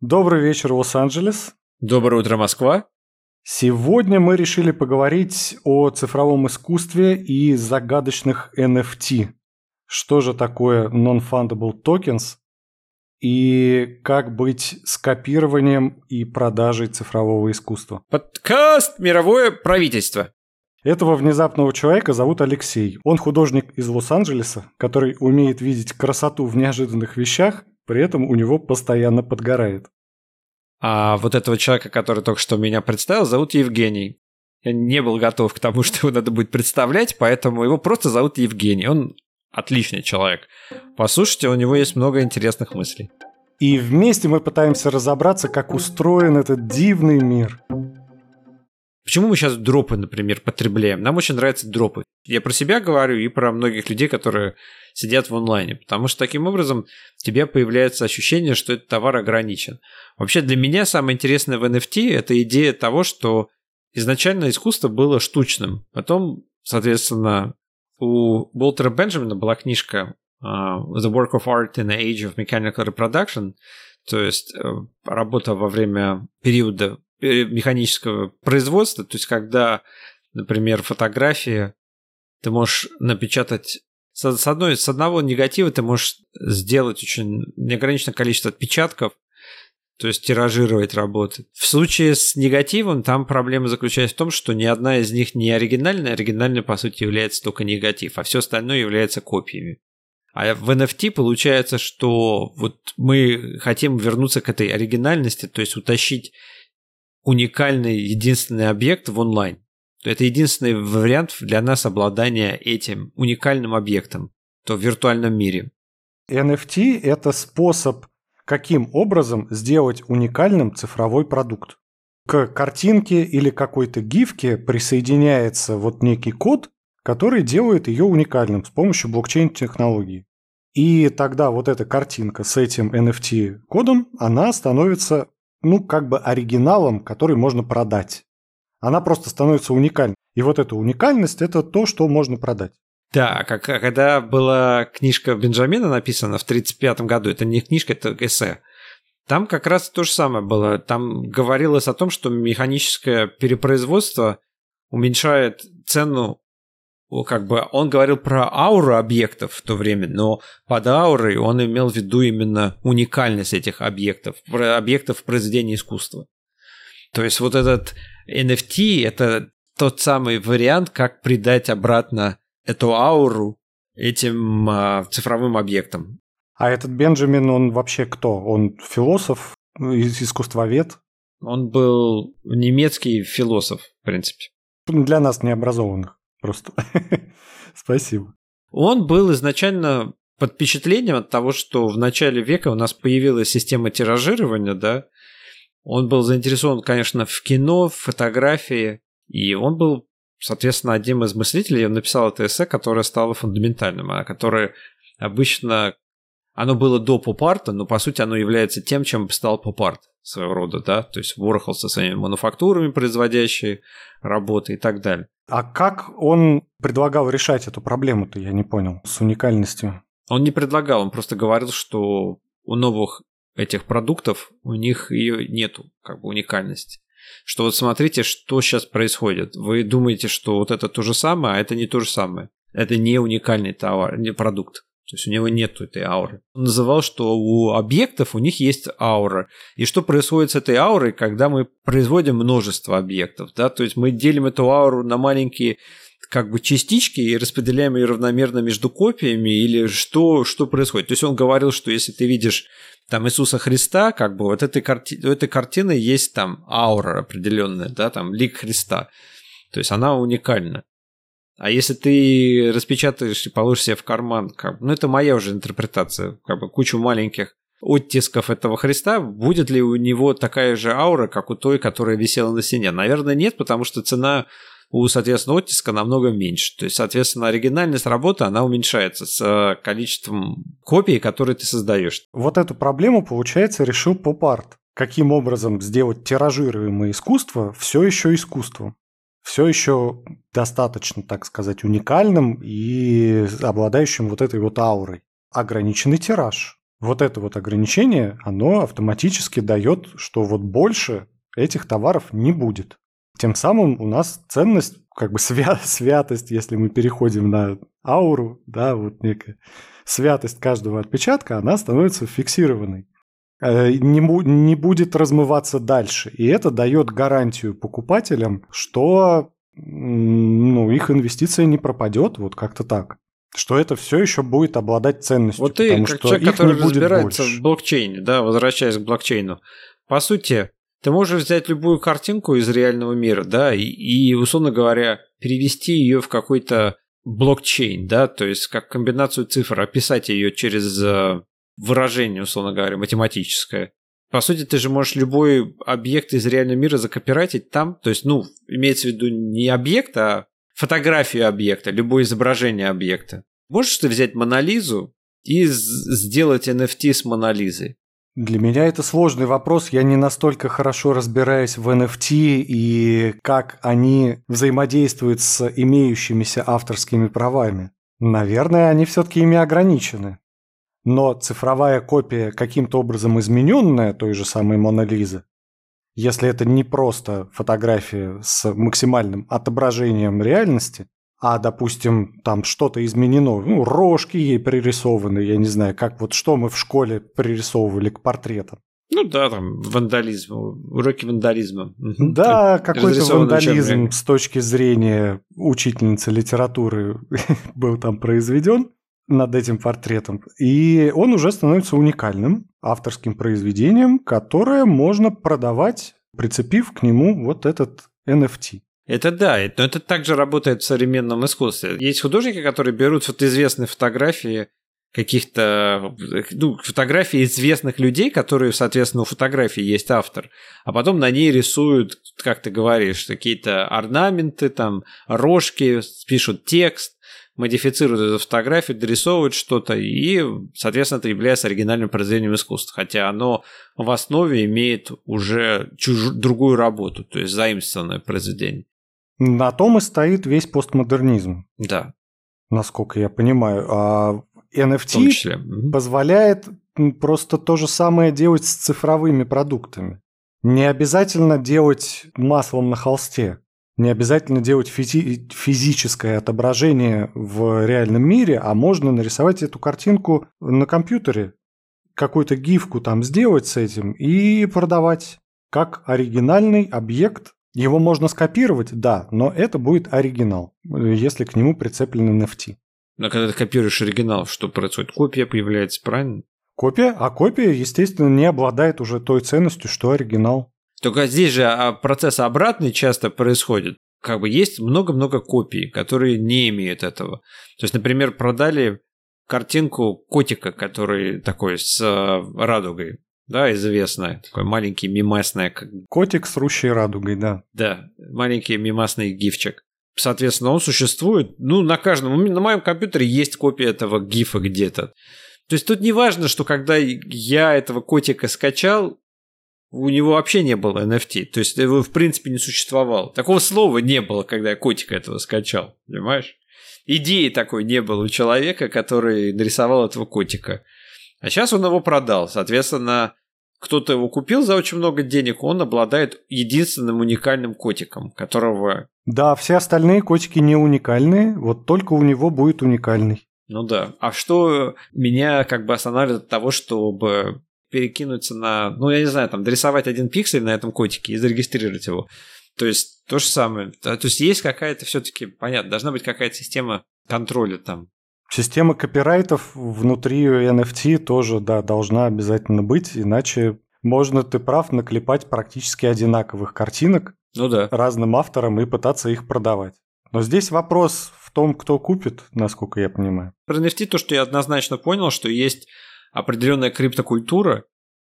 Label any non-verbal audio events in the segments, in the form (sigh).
Добрый вечер, Лос-Анджелес. Доброе утро, Москва. Сегодня мы решили поговорить о цифровом искусстве и загадочных NFT. Что же такое Non-Fundable Tokens и как быть с копированием и продажей цифрового искусства. Подкаст «Мировое правительство». Этого внезапного человека зовут Алексей. Он художник из Лос-Анджелеса, который умеет видеть красоту в неожиданных вещах, при этом у него постоянно подгорает. А вот этого человека, который только что меня представил, зовут Евгений. Я не был готов к тому, (laughs) что его надо будет представлять, поэтому его просто зовут Евгений. Он отличный человек. Послушайте, у него есть много интересных мыслей. И вместе мы пытаемся разобраться, как устроен этот дивный мир. Почему мы сейчас дропы, например, потребляем? Нам очень нравятся дропы. Я про себя говорю и про многих людей, которые сидят в онлайне, потому что таким образом у тебя появляется ощущение, что этот товар ограничен. Вообще для меня самое интересное в NFT – это идея того, что изначально искусство было штучным, потом, соответственно, у Болтера Бенджамина была книжка uh, The Work of Art in the Age of Mechanical Reproduction, то есть uh, работа во время периода э, механического производства, то есть когда, например, фотографии ты можешь напечатать с, с, одной, с одного негатива ты можешь сделать очень неограниченное количество отпечатков, то есть тиражировать работы. В случае с негативом там проблема заключается в том, что ни одна из них не оригинальная, оригинальной по сути является только негатив, а все остальное является копиями. А в NFT получается, что вот мы хотим вернуться к этой оригинальности, то есть утащить уникальный единственный объект в онлайн. Это единственный вариант для нас обладания этим уникальным объектом, то в виртуальном мире. NFT – это способ каким образом сделать уникальным цифровой продукт. К картинке или какой-то гифке присоединяется вот некий код, который делает ее уникальным с помощью блокчейн-технологии. И тогда вот эта картинка с этим NFT-кодом, она становится, ну, как бы оригиналом, который можно продать. Она просто становится уникальной. И вот эта уникальность – это то, что можно продать. Да, как, когда была книжка Бенджамина написана в 1935 году, это не книжка, это эссе, там как раз то же самое было. Там говорилось о том, что механическое перепроизводство уменьшает цену как бы он говорил про ауру объектов в то время, но под аурой он имел в виду именно уникальность этих объектов, объектов произведения искусства. То есть вот этот NFT – это тот самый вариант, как придать обратно эту ауру этим э, цифровым объектам. А этот Бенджамин, он вообще кто? Он философ, искусствовед? Он был немецкий философ, в принципе. Для нас необразованных просто. (laughs) Спасибо. Он был изначально под впечатлением от того, что в начале века у нас появилась система тиражирования, да, он был заинтересован, конечно, в кино, в фотографии, и он был Соответственно, одним из мыслителей он написал это эссе, которое стало фундаментальным, а которое обычно оно было до поп-арта, но по сути оно является тем, чем стал поп-арт своего рода, да, то есть Ворхол со своими мануфактурами, производящие работы и так далее. А как он предлагал решать эту проблему-то, я не понял, с уникальностью? Он не предлагал, он просто говорил, что у новых этих продуктов у них ее нету, как бы уникальности что вот смотрите, что сейчас происходит. Вы думаете, что вот это то же самое, а это не то же самое. Это не уникальный товар, не продукт. То есть у него нет этой ауры. Он называл, что у объектов у них есть аура. И что происходит с этой аурой, когда мы производим множество объектов. Да? То есть мы делим эту ауру на маленькие как бы частички и распределяем ее равномерно между копиями или что, что происходит. То есть он говорил, что если ты видишь там Иисуса Христа, как бы вот этой, карти... у этой картины есть там аура определенная, да, там лик Христа. То есть она уникальна. А если ты распечатаешь и положишь себе в карман, как, ну это моя уже интерпретация, как бы кучу маленьких оттисков этого Христа, будет ли у него такая же аура, как у той, которая висела на стене? Наверное, нет, потому что цена у, соответственно, оттиска намного меньше. То есть, соответственно, оригинальность работы, она уменьшается с э, количеством копий, которые ты создаешь. Вот эту проблему, получается, решил поп-арт. Каким образом сделать тиражируемое искусство все еще искусством? Все еще достаточно, так сказать, уникальным и обладающим вот этой вот аурой. Ограниченный тираж. Вот это вот ограничение, оно автоматически дает, что вот больше этих товаров не будет. Тем самым у нас ценность, как бы свя (laughs) святость, если мы переходим на ауру, да, вот некая святость каждого отпечатка, она становится фиксированной. Э, не, не будет размываться дальше. И это дает гарантию покупателям, что ну, их инвестиция не пропадет, вот как-то так. Что это все еще будет обладать ценностью. Вот ты, как человек, который разбирается больше. в блокчейне, да, возвращаясь к блокчейну, по сути, ты можешь взять любую картинку из реального мира, да, и, и условно говоря, перевести ее в какой-то блокчейн, да, то есть как комбинацию цифр, описать ее через э, выражение, условно говоря, математическое. По сути, ты же можешь любой объект из реального мира закопирайтить там, то есть, ну, имеется в виду не объект, а фотографию объекта, любое изображение объекта. Можешь ты взять монолизу и сделать NFT с монолизой? Для меня это сложный вопрос. Я не настолько хорошо разбираюсь в NFT и как они взаимодействуют с имеющимися авторскими правами. Наверное, они все-таки ими ограничены. Но цифровая копия, каким-то образом измененная той же самой Мона Лизы, если это не просто фотография с максимальным отображением реальности, а, допустим, там что-то изменено, ну, рожки ей пририсованы, я не знаю, как вот что мы в школе пририсовывали к портретам. Ну да, там вандализм, уроки вандализма. Да, какой-то вандализм с точки зрения учительницы литературы (laughs) был там произведен над этим портретом. И он уже становится уникальным авторским произведением, которое можно продавать, прицепив к нему вот этот NFT. Это да, но это также работает в современном искусстве. Есть художники, которые берут вот известные фотографии каких-то, ну, фотографии известных людей, которые, соответственно, у фотографии есть автор, а потом на ней рисуют, как ты говоришь, какие-то орнаменты, там, рожки, пишут текст, модифицируют эту фотографию, дорисовывают что-то, и, соответственно, это является оригинальным произведением искусства, хотя оно в основе имеет уже чуж... другую работу, то есть заимствованное произведение. На том и стоит весь постмодернизм. Да. Насколько я понимаю. А NFT позволяет просто то же самое делать с цифровыми продуктами. Не обязательно делать маслом на холсте. Не обязательно делать физи- физическое отображение в реальном мире, а можно нарисовать эту картинку на компьютере, какую-то гифку там сделать с этим и продавать как оригинальный объект. Его можно скопировать, да, но это будет оригинал, если к нему прицеплен NFT. Но когда ты копируешь оригинал, что происходит? Копия появляется, правильно? Копия, а копия, естественно, не обладает уже той ценностью, что оригинал. Только здесь же а, процесс обратный часто происходит. Как бы есть много-много копий, которые не имеют этого. То есть, например, продали картинку котика, который такой с э, радугой, да, известная, такой маленький мимасный. Котик с рущей радугой, да. Да, маленький мимасный гифчик. Соответственно, он существует. Ну, на каждом. На моем компьютере есть копия этого гифа где-то. То есть тут не важно, что когда я этого котика скачал, у него вообще не было NFT. То есть его в принципе не существовало. Такого слова не было, когда я котика этого скачал. Понимаешь? Идеи такой не было у человека, который нарисовал этого котика. А сейчас он его продал. Соответственно, кто-то его купил за очень много денег, он обладает единственным уникальным котиком, которого... Да, все остальные котики не уникальные, вот только у него будет уникальный. Ну да. А что меня как бы останавливает от того, чтобы перекинуться на, ну, я не знаю, там, дорисовать один пиксель на этом котике и зарегистрировать его. То есть то же самое. То есть есть какая-то все-таки, понятно, должна быть какая-то система контроля там. Система копирайтов внутри NFT тоже, да, должна обязательно быть, иначе можно, ты прав, наклепать практически одинаковых картинок ну да. разным авторам и пытаться их продавать. Но здесь вопрос в том, кто купит, насколько я понимаю. Про NFT то, что я однозначно понял, что есть определенная криптокультура,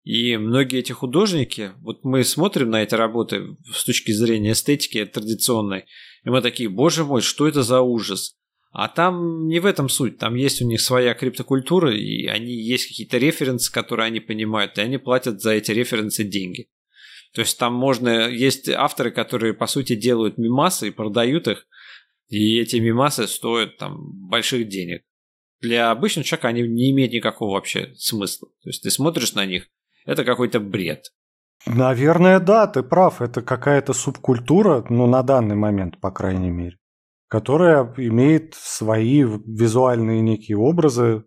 и многие эти художники, вот мы смотрим на эти работы с точки зрения эстетики традиционной, и мы такие, боже мой, что это за ужас? А там не в этом суть, там есть у них своя криптокультура, и они есть какие-то референсы, которые они понимают, и они платят за эти референсы деньги. То есть там можно, есть авторы, которые по сути делают мимасы и продают их, и эти мимасы стоят там больших денег. Для обычного человека они не имеют никакого вообще смысла. То есть ты смотришь на них, это какой-то бред. Наверное, да, ты прав. Это какая-то субкультура, ну, на данный момент, по крайней мере, которая имеет свои визуальные некие образы,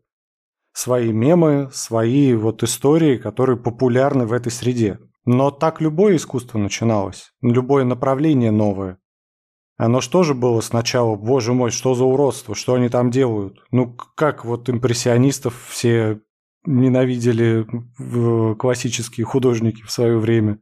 свои мемы, свои вот истории, которые популярны в этой среде. Но так любое искусство начиналось, любое направление новое. Оно что же было сначала, боже мой, что за уродство, что они там делают? Ну, как вот импрессионистов все ненавидели классические художники в свое время.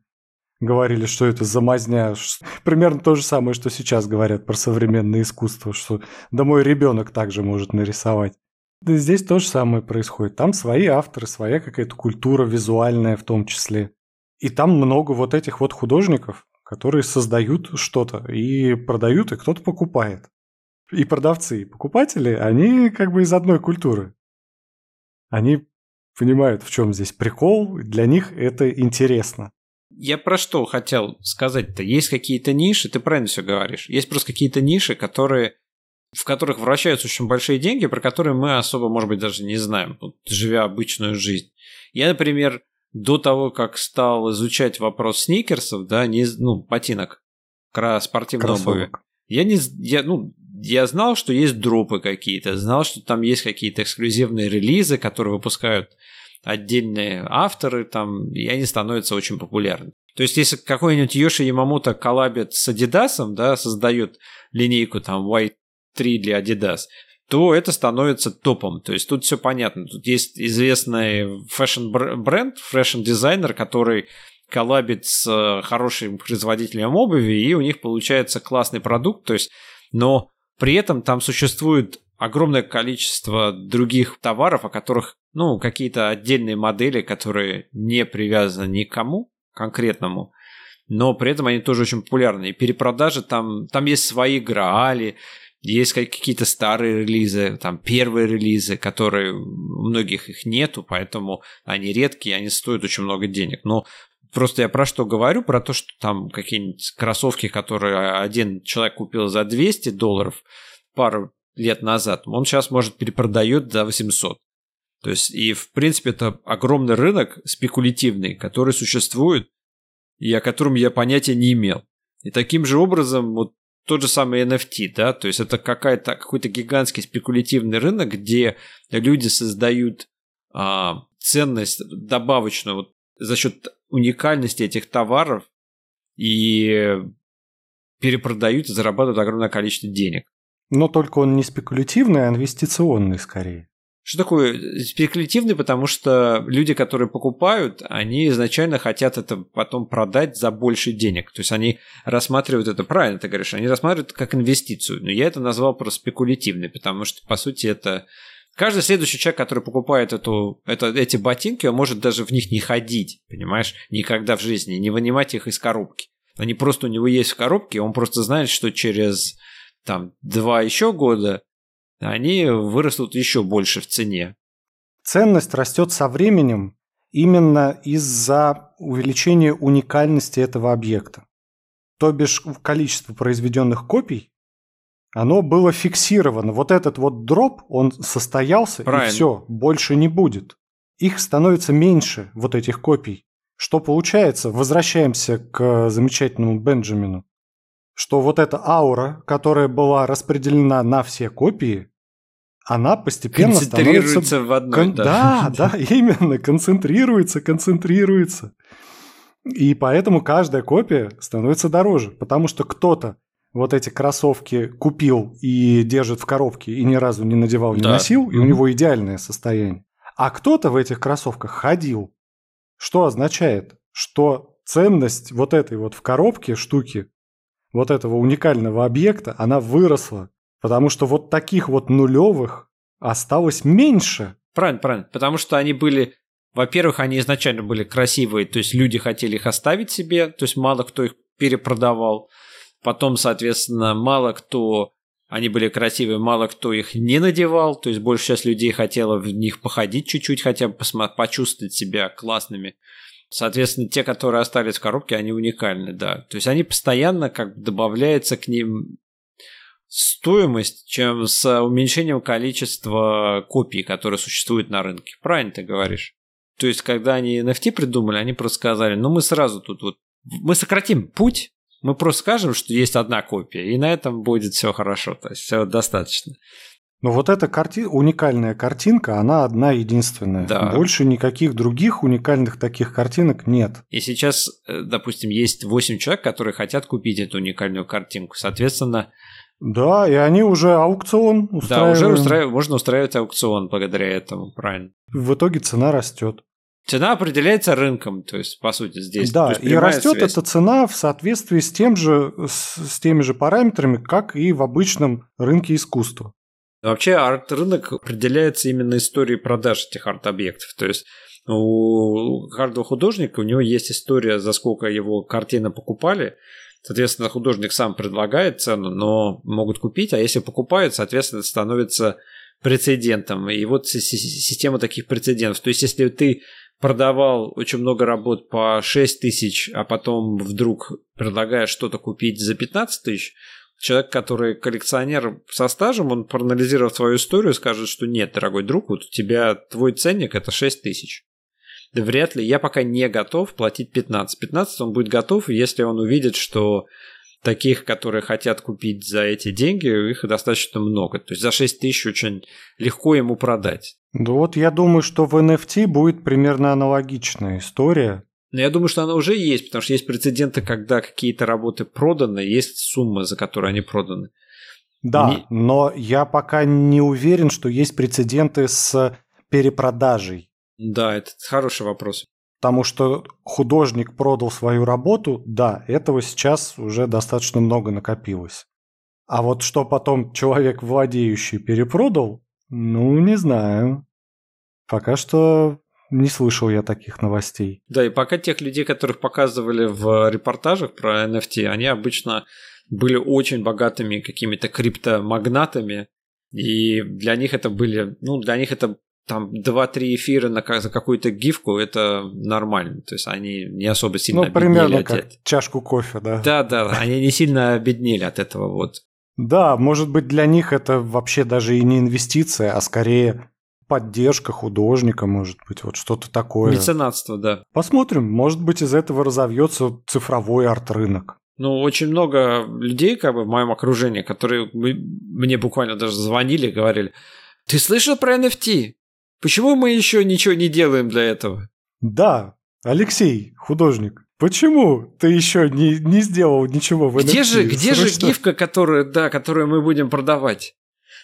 Говорили, что это за мазня. Примерно то же самое, что сейчас говорят про современное искусство, что да мой ребенок также может нарисовать. Да здесь то же самое происходит. Там свои авторы, своя какая-то культура визуальная в том числе. И там много вот этих вот художников, которые создают что-то и продают, и кто-то покупает. И продавцы, и покупатели, они как бы из одной культуры. Они понимают, в чем здесь прикол, для них это интересно. Я про что хотел сказать-то? Есть какие-то ниши, ты правильно все говоришь. Есть просто какие-то ниши, которые в которых вращаются очень большие деньги, про которые мы особо, может быть, даже не знаем, живя обычную жизнь. Я, например, до того, как стал изучать вопрос сникерсов, да, не, ну, ботинок, спортивной обуви, я не, я, ну, я знал, что есть дропы какие-то, знал, что там есть какие-то эксклюзивные релизы, которые выпускают отдельные авторы, там, и они становятся очень популярны. То есть, если какой-нибудь Йоши Ямамото коллабит с Adidas, да, создает линейку там White 3 для Adidas, то это становится топом. То есть тут все понятно. Тут есть известный fashion -бренд, fashion -дизайнер, который коллабит с э, хорошим производителем обуви, и у них получается классный продукт. То есть, но при этом там существует огромное количество других товаров, о которых, ну, какие-то отдельные модели, которые не привязаны никому конкретному, но при этом они тоже очень популярны. И перепродажи там, там есть свои граали, есть какие-то старые релизы, там первые релизы, которые у многих их нету, поэтому они редкие, они стоят очень много денег. Но просто я про что говорю? Про то, что там какие-нибудь кроссовки, которые один человек купил за 200 долларов пару лет назад, он сейчас, может, перепродает за 800. То есть, и в принципе, это огромный рынок спекулятивный, который существует, и о котором я понятия не имел. И таким же образом, вот тот же самый NFT, да, то есть это какая-то, какой-то гигантский спекулятивный рынок, где люди создают а, ценность добавочную вот, за счет уникальности этих товаров и перепродают и зарабатывают огромное количество денег. Но только он не спекулятивный, а инвестиционный скорее. Что такое спекулятивный? Потому что люди, которые покупают, они изначально хотят это потом продать за больше денег. То есть они рассматривают это, правильно ты говоришь, они рассматривают как инвестицию. Но я это назвал просто спекулятивный, потому что, по сути, это... Каждый следующий человек, который покупает эту, это, эти ботинки, он может даже в них не ходить, понимаешь, никогда в жизни, не вынимать их из коробки. Они просто у него есть в коробке, он просто знает, что через там два еще года они вырастут еще больше в цене. Ценность растет со временем именно из-за увеличения уникальности этого объекта. То бишь количество произведенных копий, оно было фиксировано. Вот этот вот дроп, он состоялся, Правильно. и все, больше не будет. Их становится меньше, вот этих копий. Что получается? Возвращаемся к замечательному Бенджамину что вот эта аура, которая была распределена на все копии, она постепенно концентрируется становится... в одной. Кон... Да, да, (laughs) именно, концентрируется, концентрируется. И поэтому каждая копия становится дороже, потому что кто-то вот эти кроссовки купил и держит в коробке и ни разу не надевал, не да. носил, и у него идеальное состояние. А кто-то в этих кроссовках ходил. Что означает? Что ценность вот этой вот в коробке штуки вот этого уникального объекта, она выросла. Потому что вот таких вот нулевых осталось меньше. Правильно, правильно. Потому что они были во-первых, они изначально были красивые, то есть люди хотели их оставить себе, то есть мало кто их перепродавал. Потом, соответственно, мало кто, они были красивые, мало кто их не надевал, то есть большая часть людей хотела в них походить чуть-чуть, хотя бы почувствовать себя классными. Соответственно, те, которые остались в коробке, они уникальны, да. То есть они постоянно как бы добавляются к ним стоимость, чем с уменьшением количества копий, которые существуют на рынке. Правильно ты говоришь? То есть, когда они NFT придумали, они просто сказали, ну мы сразу тут вот, мы сократим путь, мы просто скажем, что есть одна копия, и на этом будет все хорошо, то есть все достаточно. Но вот эта карти... уникальная картинка, она одна единственная. Да. Больше никаких других уникальных таких картинок нет. И сейчас, э, допустим, есть 8 человек, которые хотят купить эту уникальную картинку. Соответственно, Да, и они уже аукцион да, устраивают. уже устраив- можно устраивать аукцион благодаря этому, правильно. В итоге цена растет. Цена определяется рынком, то есть, по сути, здесь. да, и растет связь. эта цена в соответствии с, тем же, с, с теми же параметрами, как и в обычном рынке искусства. Вообще арт-рынок определяется именно историей продаж этих арт-объектов. То есть у каждого художника у него есть история, за сколько его картины покупали. Соответственно, художник сам предлагает цену, но могут купить, а если покупают, соответственно, это становится прецедентом. И вот си- си- система таких прецедентов. То есть, если ты продавал очень много работ по 6 тысяч, а потом вдруг предлагаешь что-то купить за 15 тысяч, человек, который коллекционер со стажем, он проанализировав свою историю, скажет, что нет, дорогой друг, вот у тебя твой ценник это 6 тысяч. Да вряд ли, я пока не готов платить 15. 15 он будет готов, если он увидит, что таких, которые хотят купить за эти деньги, их достаточно много. То есть за 6 тысяч очень легко ему продать. Да вот я думаю, что в NFT будет примерно аналогичная история. Но я думаю, что она уже есть, потому что есть прецеденты, когда какие-то работы проданы, есть сумма, за которую они проданы. Да, Не- но я пока не уверен, что есть прецеденты с перепродажей. Да, это хороший вопрос. Потому что художник продал свою работу, да, этого сейчас уже достаточно много накопилось. А вот что потом человек, владеющий, перепродал, ну, не знаю. Пока что не слышал я таких новостей. Да, и пока тех людей, которых показывали в репортажах про NFT, они обычно были очень богатыми какими-то криптомагнатами, и для них это были, ну, для них это там 2-3 эфира на, за какую-то гифку, это нормально. То есть они не особо сильно Ну, примерно от как этого. чашку кофе, да. Да, да, они не сильно обеднели от этого вот. Да, может быть, для них это вообще даже и не инвестиция, а скорее поддержка художника, может быть, вот что-то такое. Меценатство, да. Посмотрим, может быть, из этого разовьется цифровой арт-рынок. Ну, очень много людей, как бы, в моем окружении, которые мне буквально даже звонили, говорили, ты слышал про NFT? Почему мы еще ничего не делаем для этого? Да, Алексей, художник, почему ты еще не, не сделал ничего в Где NFT? же, где же гифка, которая, да, которую мы будем продавать?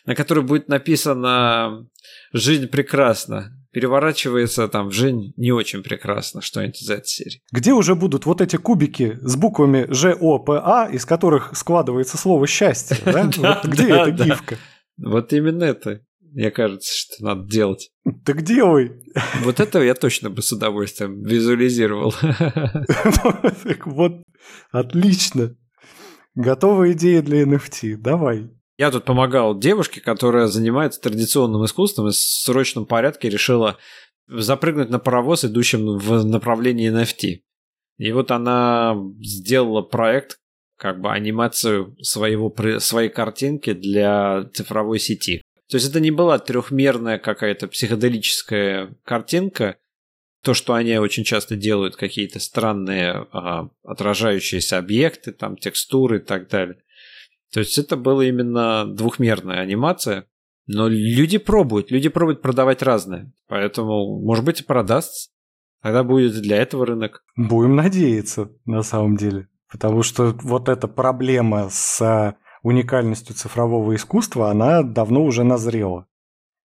На которой будет написано «Жизнь прекрасна». Переворачивается там «Жизнь не очень прекрасна», что-нибудь из этой серии. Где уже будут вот эти кубики с буквами ЖОПА, из которых складывается слово «счастье», да? (laughs) Где эта гифка? Вот именно это, мне кажется, что надо делать. Так делай. Вот это я точно бы с удовольствием визуализировал. (laughs) Вот, отлично. Готовая идея для NFT, давай. Я тут помогал девушке, которая занимается традиционным искусством и в срочном порядке решила запрыгнуть на паровоз, идущим в направлении NFT. И вот она сделала проект, как бы анимацию своего, своей картинки для цифровой сети. То есть это не была трехмерная какая-то психоделическая картинка, то, что они очень часто делают, какие-то странные а, отражающиеся объекты, там текстуры и так далее. То есть это была именно двухмерная анимация, но люди пробуют, люди пробуют продавать разное. Поэтому, может быть, и продастся. Тогда будет для этого рынок. Будем надеяться, на самом деле. Потому что вот эта проблема с а, уникальностью цифрового искусства, она давно уже назрела.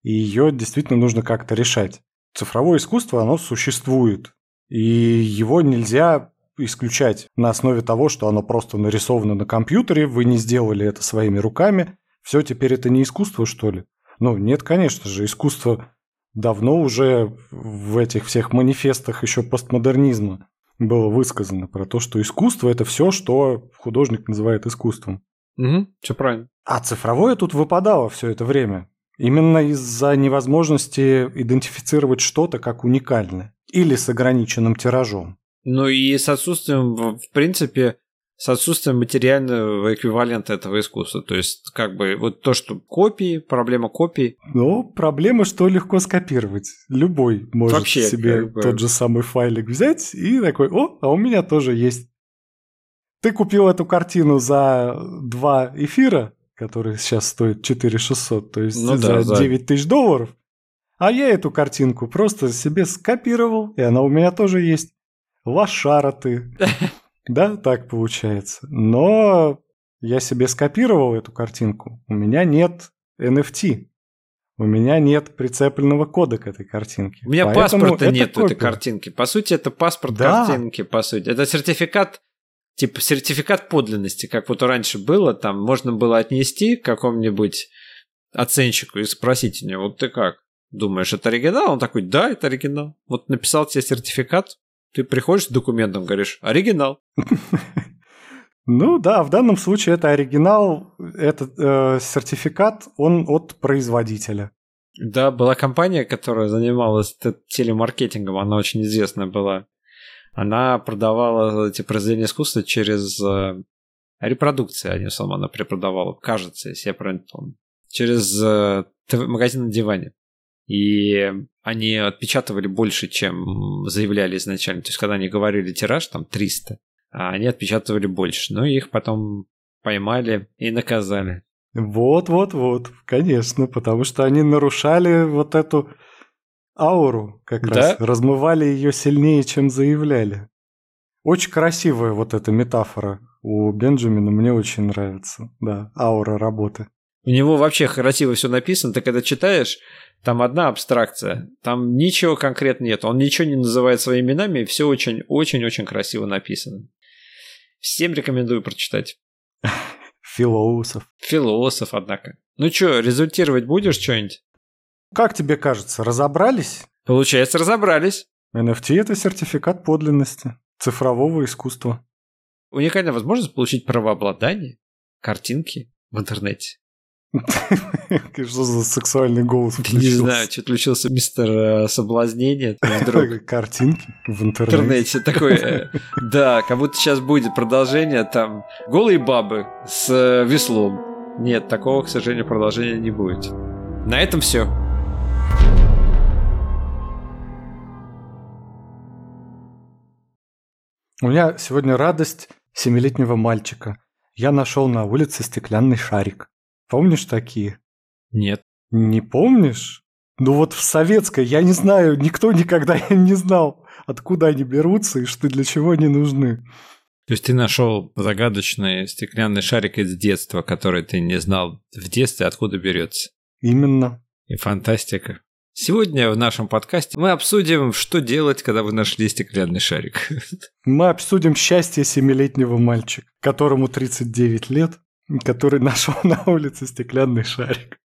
И ее действительно нужно как-то решать. Цифровое искусство, оно существует. И его нельзя исключать на основе того, что оно просто нарисовано на компьютере, вы не сделали это своими руками. Все, теперь это не искусство, что ли? Ну, нет, конечно же, искусство давно уже в этих всех манифестах еще постмодернизма было высказано про то, что искусство это все, что художник называет искусством. Угу, все правильно. А цифровое тут выпадало все это время. Именно из-за невозможности идентифицировать что-то как уникальное или с ограниченным тиражом. Ну и с отсутствием, в принципе, с отсутствием материального эквивалента этого искусства. То есть, как бы, вот то, что копии, проблема копий. Ну, проблема, что легко скопировать. Любой может Вообще, себе как бы- тот же самый файлик взять и такой, о, а у меня тоже есть. Ты купил эту картину за два эфира, который сейчас стоит 4600, то есть Ну за да, за- 9 тысяч долларов. А я эту картинку просто себе скопировал, и она у меня тоже есть. Лошара ты. (laughs) Да, так получается. Но я себе скопировал эту картинку. У меня нет NFT. У меня нет прицепленного кода к этой картинке. У меня Поэтому паспорта нет этой копия. картинки. По сути, это паспорт Да. картинки, по сути. Это сертификат, типа сертификат подлинности, как вот раньше было, там можно было отнести к какому-нибудь оценщику и спросить у него, вот ты как? Думаешь, это оригинал? Он такой, да, это оригинал. Вот написал тебе сертификат, ты приходишь с документом, говоришь, оригинал. (laughs) Ну да, в данном случае это оригинал, этот э, сертификат, он от производителя. Да, была компания, которая занималась телемаркетингом, она очень известная была. Она продавала эти произведения искусства через э, репродукции, они сама она препродавала, кажется, если я правильно помню. Через э, магазин на диване. И они отпечатывали больше, чем заявляли изначально. То есть, когда они говорили тираж, там 300, а они отпечатывали больше. Но их потом поймали и наказали. Вот-вот-вот, конечно, потому что они нарушали вот эту ауру как Да. раз, размывали ее сильнее, чем заявляли. Очень красивая вот эта метафора у Бенджамина, мне очень нравится, да, аура работы. У него вообще красиво все написано, ты когда читаешь, там одна абстракция, там ничего конкретно нет, он ничего не называет своими именами, все очень-очень-очень красиво написано. Всем рекомендую прочитать. (laughs) Философ. Философ, однако. Ну что, результировать будешь что-нибудь? Как тебе кажется, разобрались? Получается, разобрались. NFT – это сертификат подлинности, цифрового искусства. Уникальная возможность получить правообладание картинки в интернете. Что за сексуальный голос Не включился? знаю, что включился мистер э, соблазнение. (laughs) Картинки в интернете такой, э, да, как будто сейчас будет продолжение там голые бабы с э, веслом. Нет, такого, к сожалению, продолжения не будет. На этом все. У меня сегодня радость семилетнего мальчика. Я нашел на улице стеклянный шарик. Помнишь такие? Нет. Не помнишь? Ну вот в советской, я не знаю, никто никогда (laughs) не знал, откуда они берутся и что для чего они нужны. То есть ты нашел загадочный стеклянный шарик из детства, который ты не знал в детстве, откуда берется. Именно. И фантастика. Сегодня в нашем подкасте мы обсудим, что делать, когда вы нашли стеклянный шарик. (laughs) Мы обсудим счастье семилетнего мальчика, которому 39 лет, который нашел на улице стеклянный шарик.